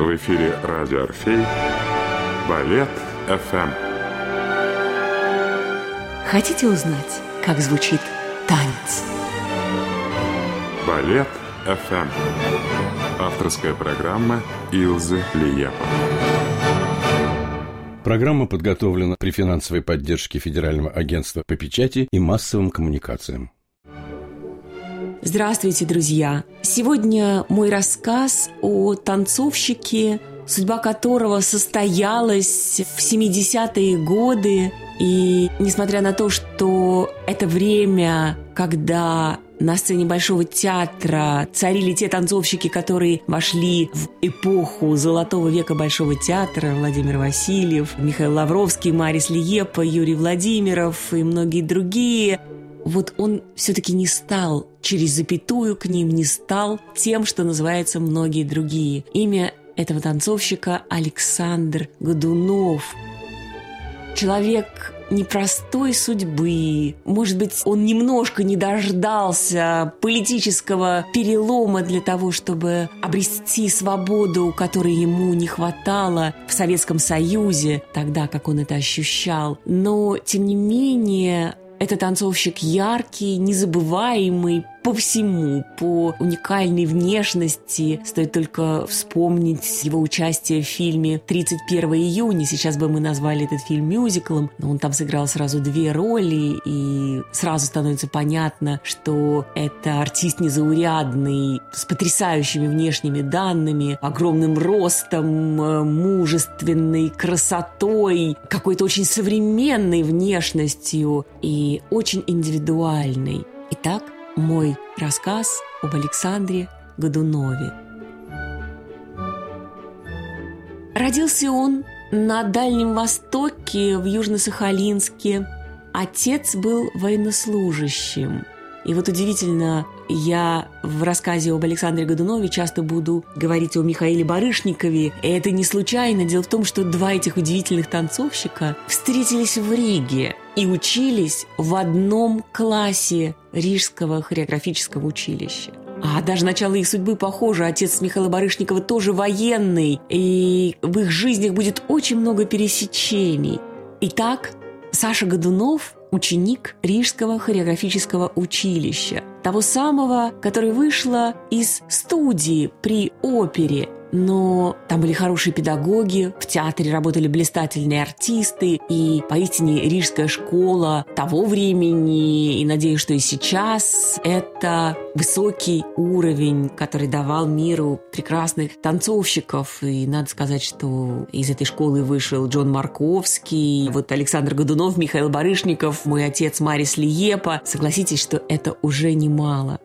В эфире радио «Орфей» Балет ФМ. Хотите узнать, как звучит танец? Балет ФМ. Авторская программа Илзы Лиепа. Программа подготовлена при финансовой поддержке Федерального агентства по печати и массовым коммуникациям. Здравствуйте, друзья! Сегодня мой рассказ о танцовщике, судьба которого состоялась в 70-е годы. И несмотря на то, что это время, когда на сцене Большого театра царили те танцовщики, которые вошли в эпоху золотого века Большого театра. Владимир Васильев, Михаил Лавровский, Марис Лиепа, Юрий Владимиров и многие другие вот он все-таки не стал через запятую к ним, не стал тем, что называется многие другие. Имя этого танцовщика Александр Годунов. Человек непростой судьбы. Может быть, он немножко не дождался политического перелома для того, чтобы обрести свободу, которой ему не хватало в Советском Союзе, тогда как он это ощущал. Но, тем не менее, это танцовщик яркий, незабываемый, по всему, по уникальной внешности. Стоит только вспомнить его участие в фильме «31 июня». Сейчас бы мы назвали этот фильм мюзиклом, но он там сыграл сразу две роли, и сразу становится понятно, что это артист незаурядный, с потрясающими внешними данными, огромным ростом, э, мужественной красотой, какой-то очень современной внешностью и очень индивидуальной. Итак, мой рассказ об Александре Годунове. Родился он на Дальнем Востоке, в Южно-Сахалинске. Отец был военнослужащим. И вот удивительно, я в рассказе об Александре Годунове часто буду говорить о Михаиле Барышникове. И это не случайно. Дело в том, что два этих удивительных танцовщика встретились в Риге и учились в одном классе Рижского хореографического училища. А даже начало их судьбы похоже. Отец Михаила Барышникова тоже военный, и в их жизнях будет очень много пересечений. Итак, Саша Годунов – ученик Рижского хореографического училища, того самого, который вышла из студии при опере – но там были хорошие педагоги, в театре работали блистательные артисты, и поистине рижская школа того времени, и надеюсь, что и сейчас, это высокий уровень, который давал миру прекрасных танцовщиков. И надо сказать, что из этой школы вышел Джон Марковский, вот Александр Годунов, Михаил Барышников, мой отец Марис Лиепа. Согласитесь, что это уже немало.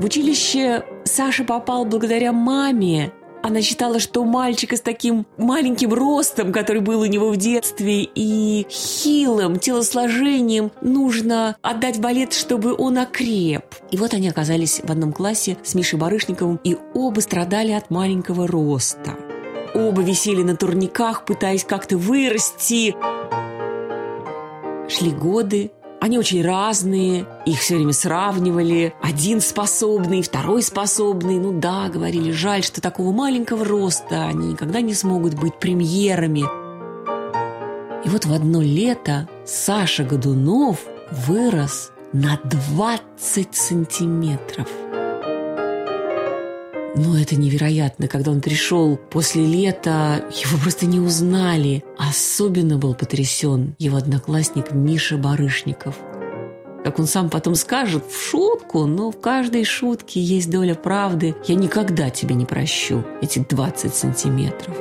В училище Саша попал благодаря маме. Она считала, что мальчика с таким маленьким ростом, который был у него в детстве, и хилым телосложением нужно отдать балет, чтобы он окреп. И вот они оказались в одном классе с Мишей Барышниковым, и оба страдали от маленького роста. Оба висели на турниках, пытаясь как-то вырасти. Шли годы, они очень разные, их все время сравнивали. Один способный, второй способный. Ну да, говорили, жаль, что такого маленького роста они никогда не смогут быть премьерами. И вот в одно лето Саша Годунов вырос на 20 сантиметров. Но это невероятно, когда он пришел после лета, его просто не узнали. Особенно был потрясен его одноклассник Миша Барышников. Как он сам потом скажет, в шутку, но в каждой шутке есть доля правды. Я никогда тебе не прощу эти 20 сантиметров.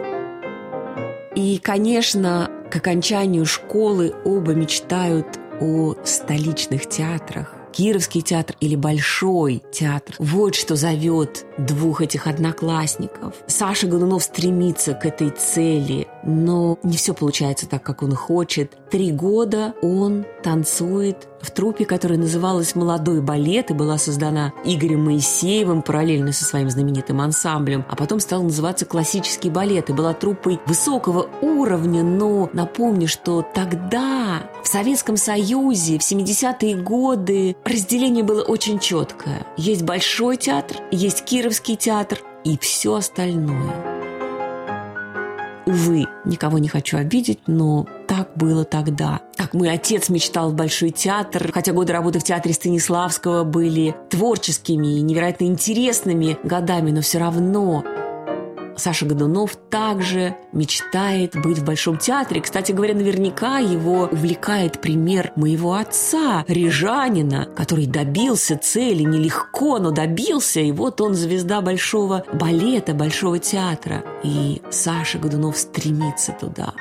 И, конечно, к окончанию школы оба мечтают о столичных театрах. Кировский театр или Большой театр. Вот что зовет двух этих одноклассников. Саша Годунов стремится к этой цели, но не все получается так, как он хочет. Три года он танцует в труппе, которая называлась «Молодой балет» и была создана Игорем Моисеевым параллельно со своим знаменитым ансамблем, а потом стала называться «Классический балет» и была труппой высокого уровня, но напомню, что тогда в Советском Союзе в 70-е годы разделение было очень четкое. Есть Большой театр, есть Кировский театр, и все остальное. Увы, никого не хочу обидеть, но так было тогда. Как мой отец мечтал в Большой театр, хотя годы работы в театре Станиславского были творческими и невероятно интересными годами, но все равно Саша Годунов также мечтает быть в Большом театре. Кстати говоря, наверняка его увлекает пример моего отца, Рижанина, который добился цели нелегко, но добился, и вот он звезда Большого балета, Большого театра. И Саша Годунов стремится туда.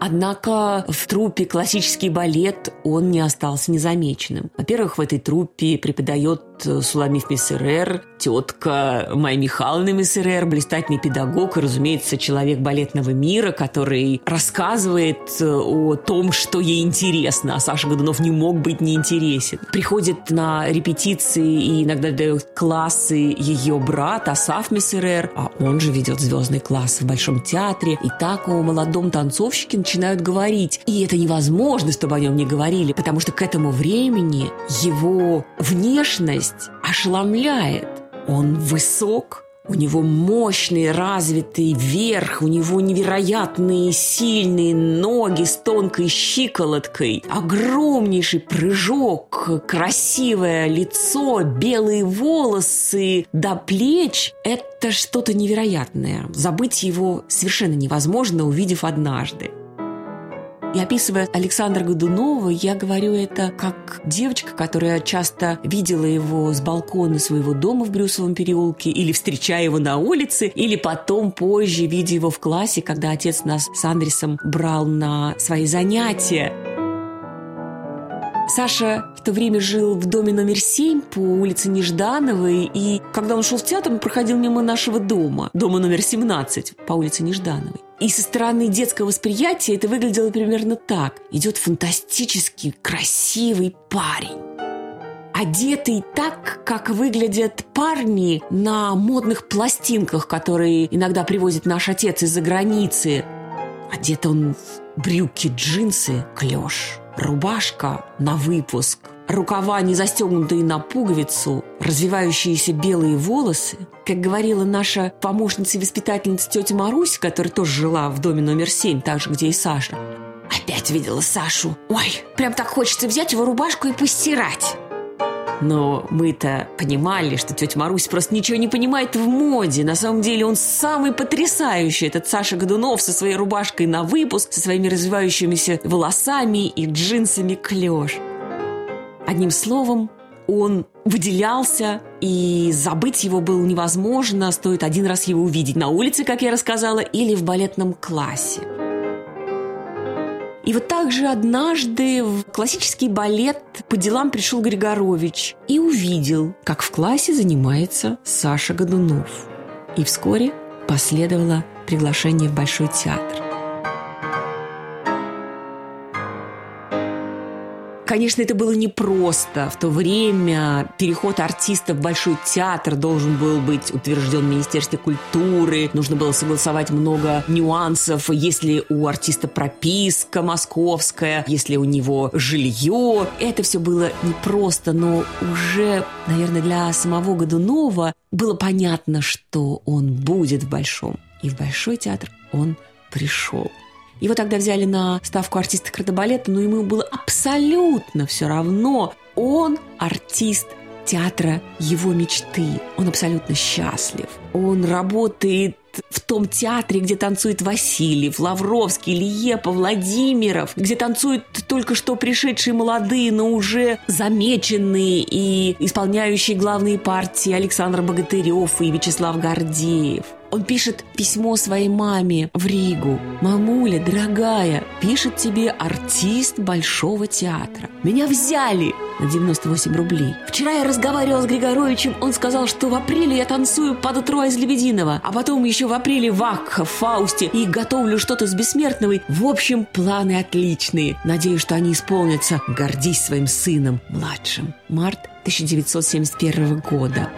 Однако в труппе классический балет он не остался незамеченным. Во-первых, в этой труппе преподает Суламиф Миссерер, тетка Майя Михайловна Миссерер, блистательный педагог и, разумеется, человек балетного мира, который рассказывает э, о том, что ей интересно, а Саша Годунов не мог быть неинтересен. Приходит на репетиции и иногда дает классы ее брат Асаф Миссерер, а он же ведет звездный класс в Большом театре. И так о молодом танцовщике начинают говорить. И это невозможно, чтобы о нем не говорили, потому что к этому времени его внешность ошеломляет. Он высок, у него мощный развитый верх, у него невероятные сильные ноги с тонкой щиколоткой, огромнейший прыжок, красивое лицо, белые волосы до плеч – это что-то невероятное. Забыть его совершенно невозможно, увидев однажды. И описывая Александра Годунова, я говорю это как девочка, которая часто видела его с балкона своего дома в Брюсовом переулке или встречая его на улице, или потом позже видя его в классе, когда отец нас с Андресом брал на свои занятия. Саша в то время жил в доме номер 7 по улице Неждановой, и когда он шел в театр, он проходил мимо нашего дома, дома номер 17 по улице Неждановой. И со стороны детского восприятия это выглядело примерно так. Идет фантастически красивый парень одетый так, как выглядят парни на модных пластинках, которые иногда привозит наш отец из-за границы. Одет он в брюки, джинсы, клеш, рубашка на выпуск, рукава не застегнутые на пуговицу, развивающиеся белые волосы. Как говорила наша помощница и воспитательница тетя Марусь, которая тоже жила в доме номер семь, так же, где и Саша. Опять видела Сашу. Ой, прям так хочется взять его рубашку и постирать. Но мы-то понимали, что тетя Марусь просто ничего не понимает в моде. На самом деле он самый потрясающий, этот Саша Годунов со своей рубашкой на выпуск, со своими развивающимися волосами и джинсами клеш. Одним словом, он выделялся, и забыть его было невозможно, стоит один раз его увидеть на улице, как я рассказала, или в балетном классе. И вот так же однажды в классический балет по делам пришел Григорович и увидел, как в классе занимается Саша Годунов. И вскоре последовало приглашение в Большой театр. Конечно, это было непросто. В то время переход артиста в Большой театр должен был быть утвержден в Министерстве культуры. Нужно было согласовать много нюансов. Если у артиста прописка московская, если у него жилье. Это все было непросто, но уже, наверное, для самого Годунова было понятно, что он будет в Большом. И в Большой театр он пришел. Его тогда взяли на ставку артиста кардебалета, но ему было абсолютно все равно. Он артист театра его мечты. Он абсолютно счастлив. Он работает в том театре, где танцует Васильев, Лавровский, Лиепа, Владимиров, где танцуют только что пришедшие молодые, но уже замеченные и исполняющие главные партии Александр Богатырев и Вячеслав Гордеев. Он пишет письмо своей маме в Ригу. «Мамуля, дорогая, пишет тебе артист Большого театра. Меня взяли на 98 рублей. Вчера я разговаривала с Григоровичем, он сказал, что в апреле я танцую под утро из Лебединого, а потом еще в апреле в Акха, в Фаусте и готовлю что-то с Бессмертновой. В общем, планы отличные. Надеюсь, что они исполнятся. Гордись своим сыном, младшим. Март 1971 года.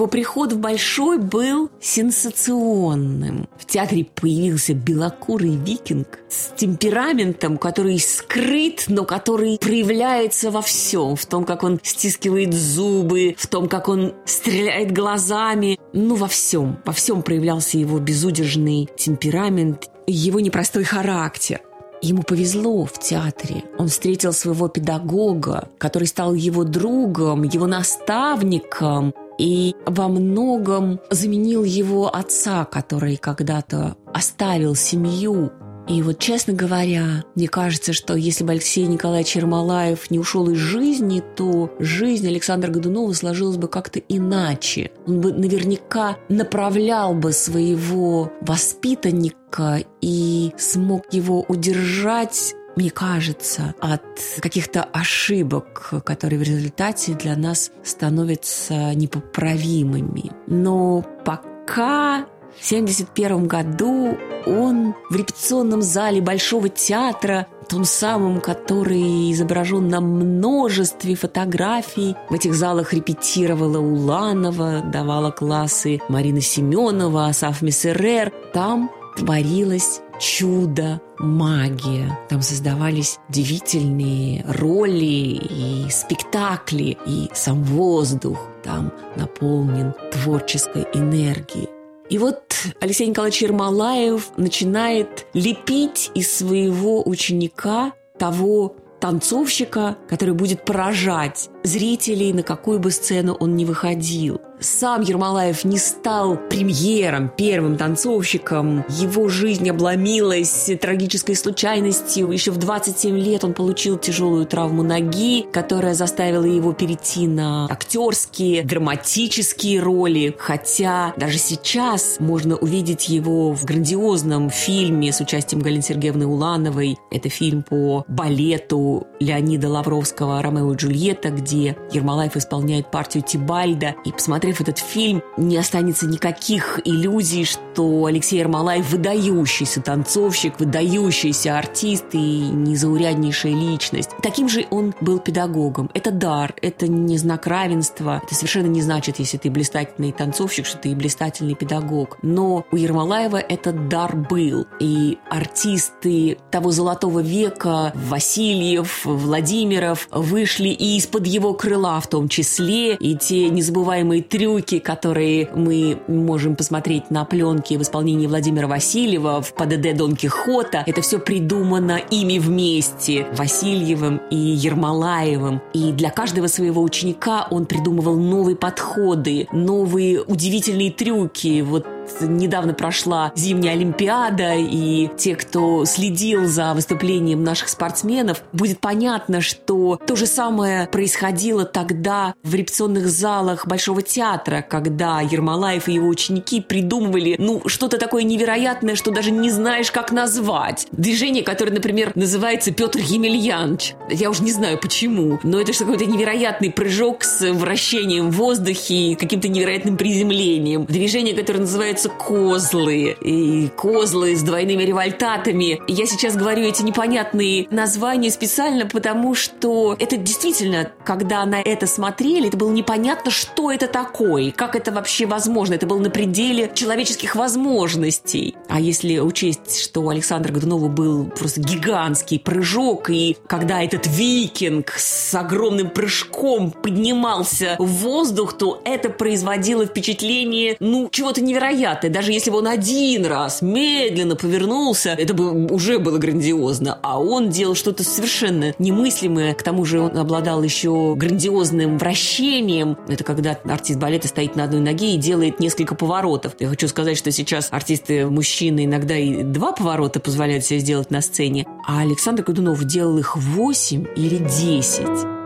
Его приход в Большой был сенсационным. В театре появился белокурый викинг с темпераментом, который скрыт, но который проявляется во всем. В том, как он стискивает зубы, в том, как он стреляет глазами. Ну, во всем. Во всем проявлялся его безудержный темперамент, его непростой характер. Ему повезло в театре. Он встретил своего педагога, который стал его другом, его наставником и во многом заменил его отца, который когда-то оставил семью и вот, честно говоря, мне кажется, что если бы Алексей Николаевич Ермолаев не ушел из жизни, то жизнь Александра Годунова сложилась бы как-то иначе. Он бы наверняка направлял бы своего воспитанника и смог его удержать мне кажется, от каких-то ошибок, которые в результате для нас становятся непоправимыми. Но пока в 1971 году он в репетиционном зале Большого театра, том самом, который изображен на множестве фотографий. В этих залах репетировала Уланова, давала классы Марина Семенова, Асаф Мессерер. Там творилось чудо, магия. Там создавались удивительные роли и спектакли, и сам воздух там наполнен творческой энергией. И вот Алексей Николаевич Ермолаев начинает лепить из своего ученика того танцовщика, который будет поражать зрителей, на какую бы сцену он ни выходил. Сам Ермолаев не стал премьером, первым танцовщиком. Его жизнь обломилась трагической случайностью. Еще в 27 лет он получил тяжелую травму ноги, которая заставила его перейти на актерские, драматические роли. Хотя даже сейчас можно увидеть его в грандиозном фильме с участием Галины Сергеевны Улановой. Это фильм по балету Леонида Лавровского «Ромео и Джульетта», где Ермолаев исполняет партию Тибальда. И посмотрев этот фильм, не останется никаких иллюзий, что Алексей Ермолаев выдающийся танцовщик, выдающийся артист и незауряднейшая личность. Таким же он был педагогом. Это дар, это не знак равенства. Это совершенно не значит, если ты блистательный танцовщик, что ты и блистательный педагог. Но у Ермолаева этот дар был. И артисты того золотого века, Васильев, Владимиров, вышли и из-под его крыла в том числе. И те незабываемые трюки, которые мы можем посмотреть на пленке в исполнении Владимира Васильева в ПДД Дон Кихота, это все придумано ими вместе, Васильевым и Ермолаевым. И для каждого своего ученика он придумывал новые подходы, новые удивительные трюки. Вот недавно прошла зимняя Олимпиада, и те, кто следил за выступлением наших спортсменов, будет понятно, что то же самое происходило тогда в репетиционных залах Большого театра, когда Ермолаев и его ученики придумывали, ну, что-то такое невероятное, что даже не знаешь, как назвать. Движение, которое, например, называется Петр Емельянович. Я уже не знаю почему, но это же какой-то невероятный прыжок с вращением в воздухе и каким-то невероятным приземлением. Движение, которое называется называются козлы. И козлы с двойными револьтатами. Я сейчас говорю эти непонятные названия специально, потому что это действительно, когда на это смотрели, это было непонятно, что это такое, как это вообще возможно. Это было на пределе человеческих возможностей. А если учесть, что у Александра Годунова был просто гигантский прыжок, и когда этот викинг с огромным прыжком поднимался в воздух, то это производило впечатление, ну, чего-то невероятного невероятное. Даже если бы он один раз медленно повернулся, это бы уже было грандиозно. А он делал что-то совершенно немыслимое. К тому же он обладал еще грандиозным вращением. Это когда артист балета стоит на одной ноге и делает несколько поворотов. Я хочу сказать, что сейчас артисты мужчины иногда и два поворота позволяют себе сделать на сцене. А Александр Годунов делал их восемь или десять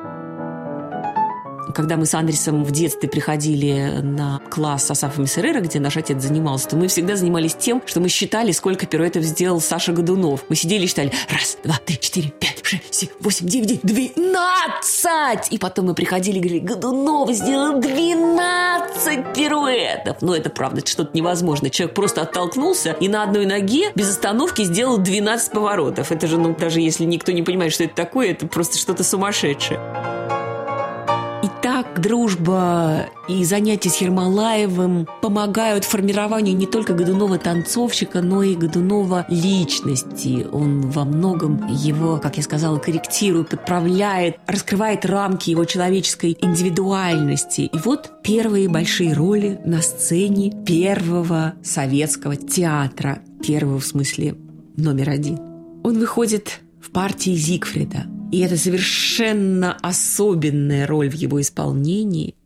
когда мы с Андресом в детстве приходили на класс Асафа Мессерера, где наш отец занимался, то мы всегда занимались тем, что мы считали, сколько пируэтов сделал Саша Годунов. Мы сидели и считали раз, два, три, четыре, пять, шесть, семь, восемь, девять, девять, двенадцать! И потом мы приходили и говорили, Годунов сделал двенадцать пируэтов. Но это правда, это что-то невозможно. Человек просто оттолкнулся и на одной ноге без остановки сделал 12 поворотов. Это же, ну, даже если никто не понимает, что это такое, это просто что-то сумасшедшее. Итак, дружба и занятия с Ермолаевым помогают формированию не только Годунова-танцовщика, но и Годунова личности. Он во многом его, как я сказала, корректирует, подправляет, раскрывает рамки его человеческой индивидуальности. И вот первые большие роли на сцене первого советского театра. Первого в смысле номер один. Он выходит в партии Зигфрида. И это совершенно особенная роль в его исполнении –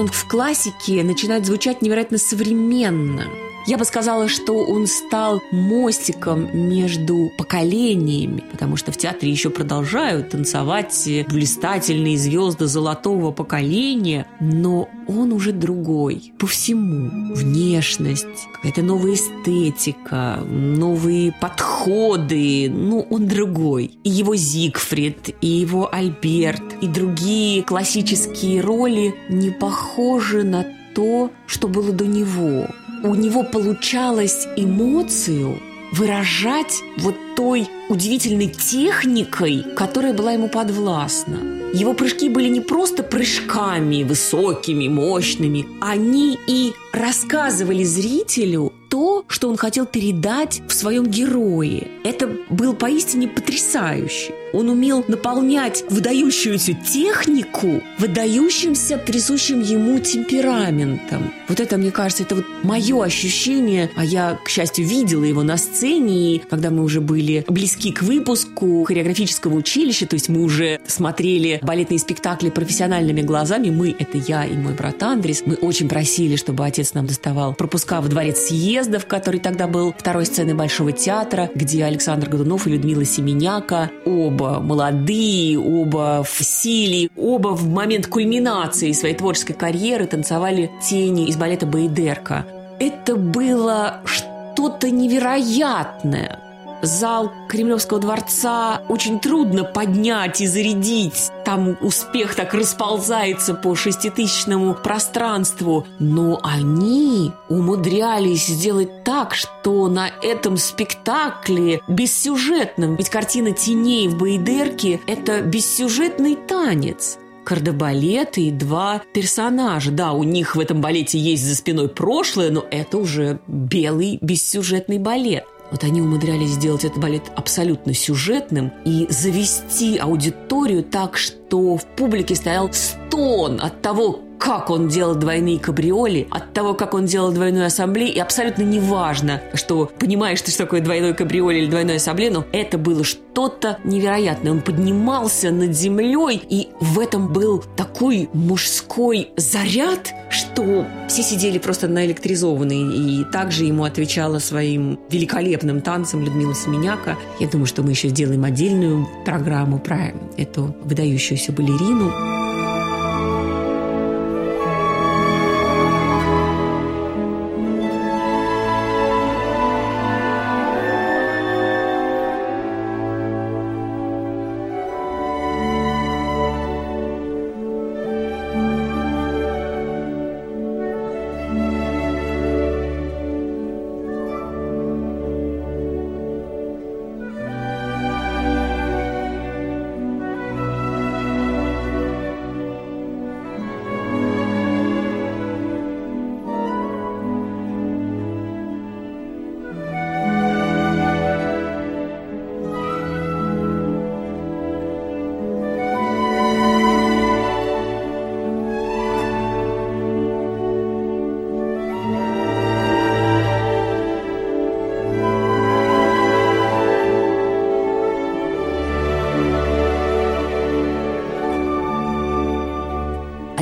он в классике начинает звучать невероятно современно. Я бы сказала, что он стал мостиком между поколениями, потому что в театре еще продолжают танцевать блистательные звезды золотого поколения, но он уже другой по всему. Внешность, какая-то новая эстетика, новые подходы, ну, он другой. И его Зигфрид, и его Альберт, и другие классические роли не похожи на то, что было до него у него получалось эмоцию выражать вот той удивительной техникой, которая была ему подвластна. Его прыжки были не просто прыжками высокими, мощными, они и рассказывали зрителю то, что он хотел передать в своем герое. Это был поистине потрясающе. Он умел наполнять выдающуюся технику выдающимся, присущим ему темпераментом. Вот это, мне кажется, это вот мое ощущение, а я, к счастью, видела его на сцене, и когда мы уже были близки к выпуску хореографического училища, то есть мы уже смотрели балетные спектакли профессиональными глазами, мы, это я и мой брат Андрес, мы очень просили, чтобы отец нам доставал пропуска в дворец съездов, который тогда был второй сценой Большого театра, где Александр Годунов и Людмила Семеняка оба молодые, оба в силе, оба в момент кульминации своей творческой карьеры танцевали тени из балета Бейдерка. Это было что-то невероятное зал Кремлевского дворца очень трудно поднять и зарядить. Там успех так расползается по шеститысячному пространству. Но они умудрялись сделать так, что на этом спектакле бессюжетном, ведь картина теней в Бейдерке – это бессюжетный танец кардебалет и два персонажа. Да, у них в этом балете есть за спиной прошлое, но это уже белый бессюжетный балет. Вот они умудрялись сделать этот балет абсолютно сюжетным и завести аудиторию так, что в публике стоял стон от того, как он делал двойные кабриоли, от того, как он делал двойную ассамблею, и абсолютно неважно, что понимаешь ты, что такое двойной кабриоли или двойной ассамблея, но это было что-то невероятное. Он поднимался над землей, и в этом был такой мужской заряд, что все сидели просто наэлектризованные, и также ему отвечала своим великолепным танцем Людмила Семеняка. Я думаю, что мы еще сделаем отдельную программу про эту выдающуюся балерину.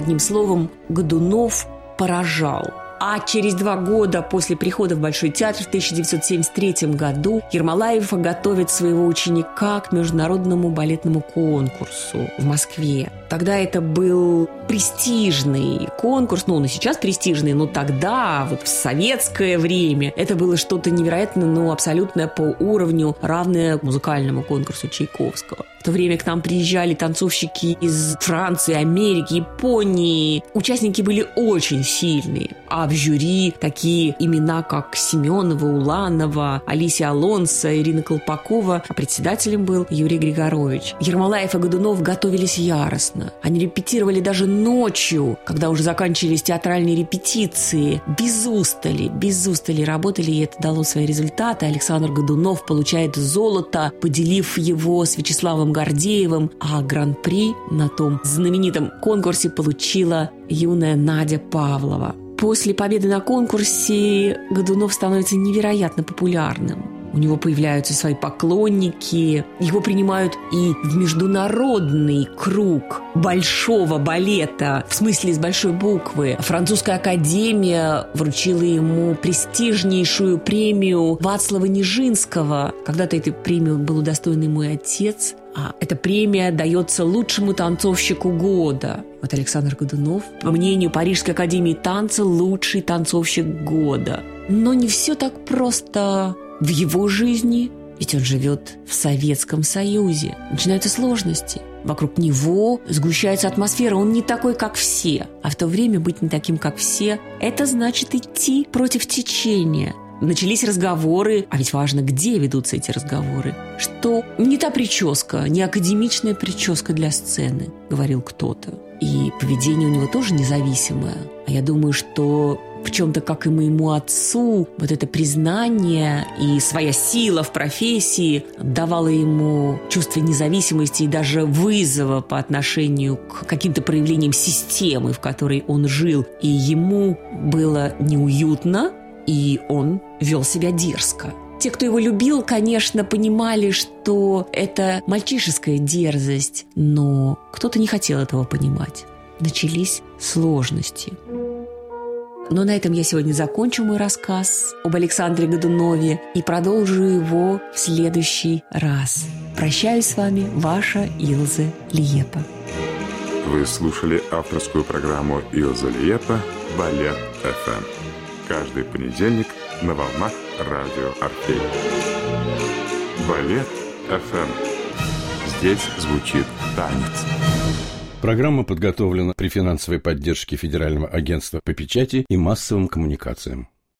Одним словом, Годунов поражал. А через два года после прихода в Большой театр в 1973 году Ермолаев готовит своего ученика к международному балетному конкурсу в Москве. Тогда это был престижный конкурс, ну, он и сейчас престижный, но тогда, вот в советское время, это было что-то невероятно, ну, абсолютно по уровню, равное музыкальному конкурсу Чайковского. В то время к нам приезжали танцовщики из Франции, Америки, Японии. Участники были очень сильные. А в жюри такие имена, как Семенова, Уланова, Алисия Алонса, Ирина Колпакова. А председателем был Юрий Григорович. Ермолаев и Годунов готовились яростно. Они репетировали даже ночью, когда уже заканчивались театральные репетиции. Без устали, без устали работали, и это дало свои результаты. Александр Годунов получает золото, поделив его с Вячеславом Гордеевым, а гран-при на том знаменитом конкурсе получила юная Надя Павлова. После победы на конкурсе Годунов становится невероятно популярным. у него появляются свои поклонники, его принимают и в международный круг большого балета, в смысле из большой буквы. Французская академия вручила ему престижнейшую премию Вацлава Нижинского. Когда-то этой премии был удостоен мой отец. А эта премия дается лучшему танцовщику года. Вот Александр Годунов, по мнению Парижской академии танца, лучший танцовщик года. Но не все так просто в его жизни, ведь он живет в Советском Союзе. Начинаются сложности. Вокруг него сгущается атмосфера, он не такой, как все. А в то время быть не таким, как все, это значит идти против течения. Начались разговоры, а ведь важно, где ведутся эти разговоры, что не та прическа, не академичная прическа для сцены, говорил кто-то. И поведение у него тоже независимое. А я думаю, что в чем-то, как и моему отцу, вот это признание и своя сила в профессии давала ему чувство независимости и даже вызова по отношению к каким-то проявлениям системы, в которой он жил. И ему было неуютно, и он вел себя дерзко. Те, кто его любил, конечно, понимали, что это мальчишеская дерзость, но кто-то не хотел этого понимать. Начались сложности. Но на этом я сегодня закончу мой рассказ об Александре Годунове и продолжу его в следующий раз. Прощаюсь с вами, ваша Илза Лиепа. Вы слушали авторскую программу Илза Лиепа «Балет ФМ». Каждый понедельник на волнах радио Орфей. Балет ФМ. Здесь звучит танец. Программа подготовлена при финансовой поддержке Федерального агентства по печати и массовым коммуникациям.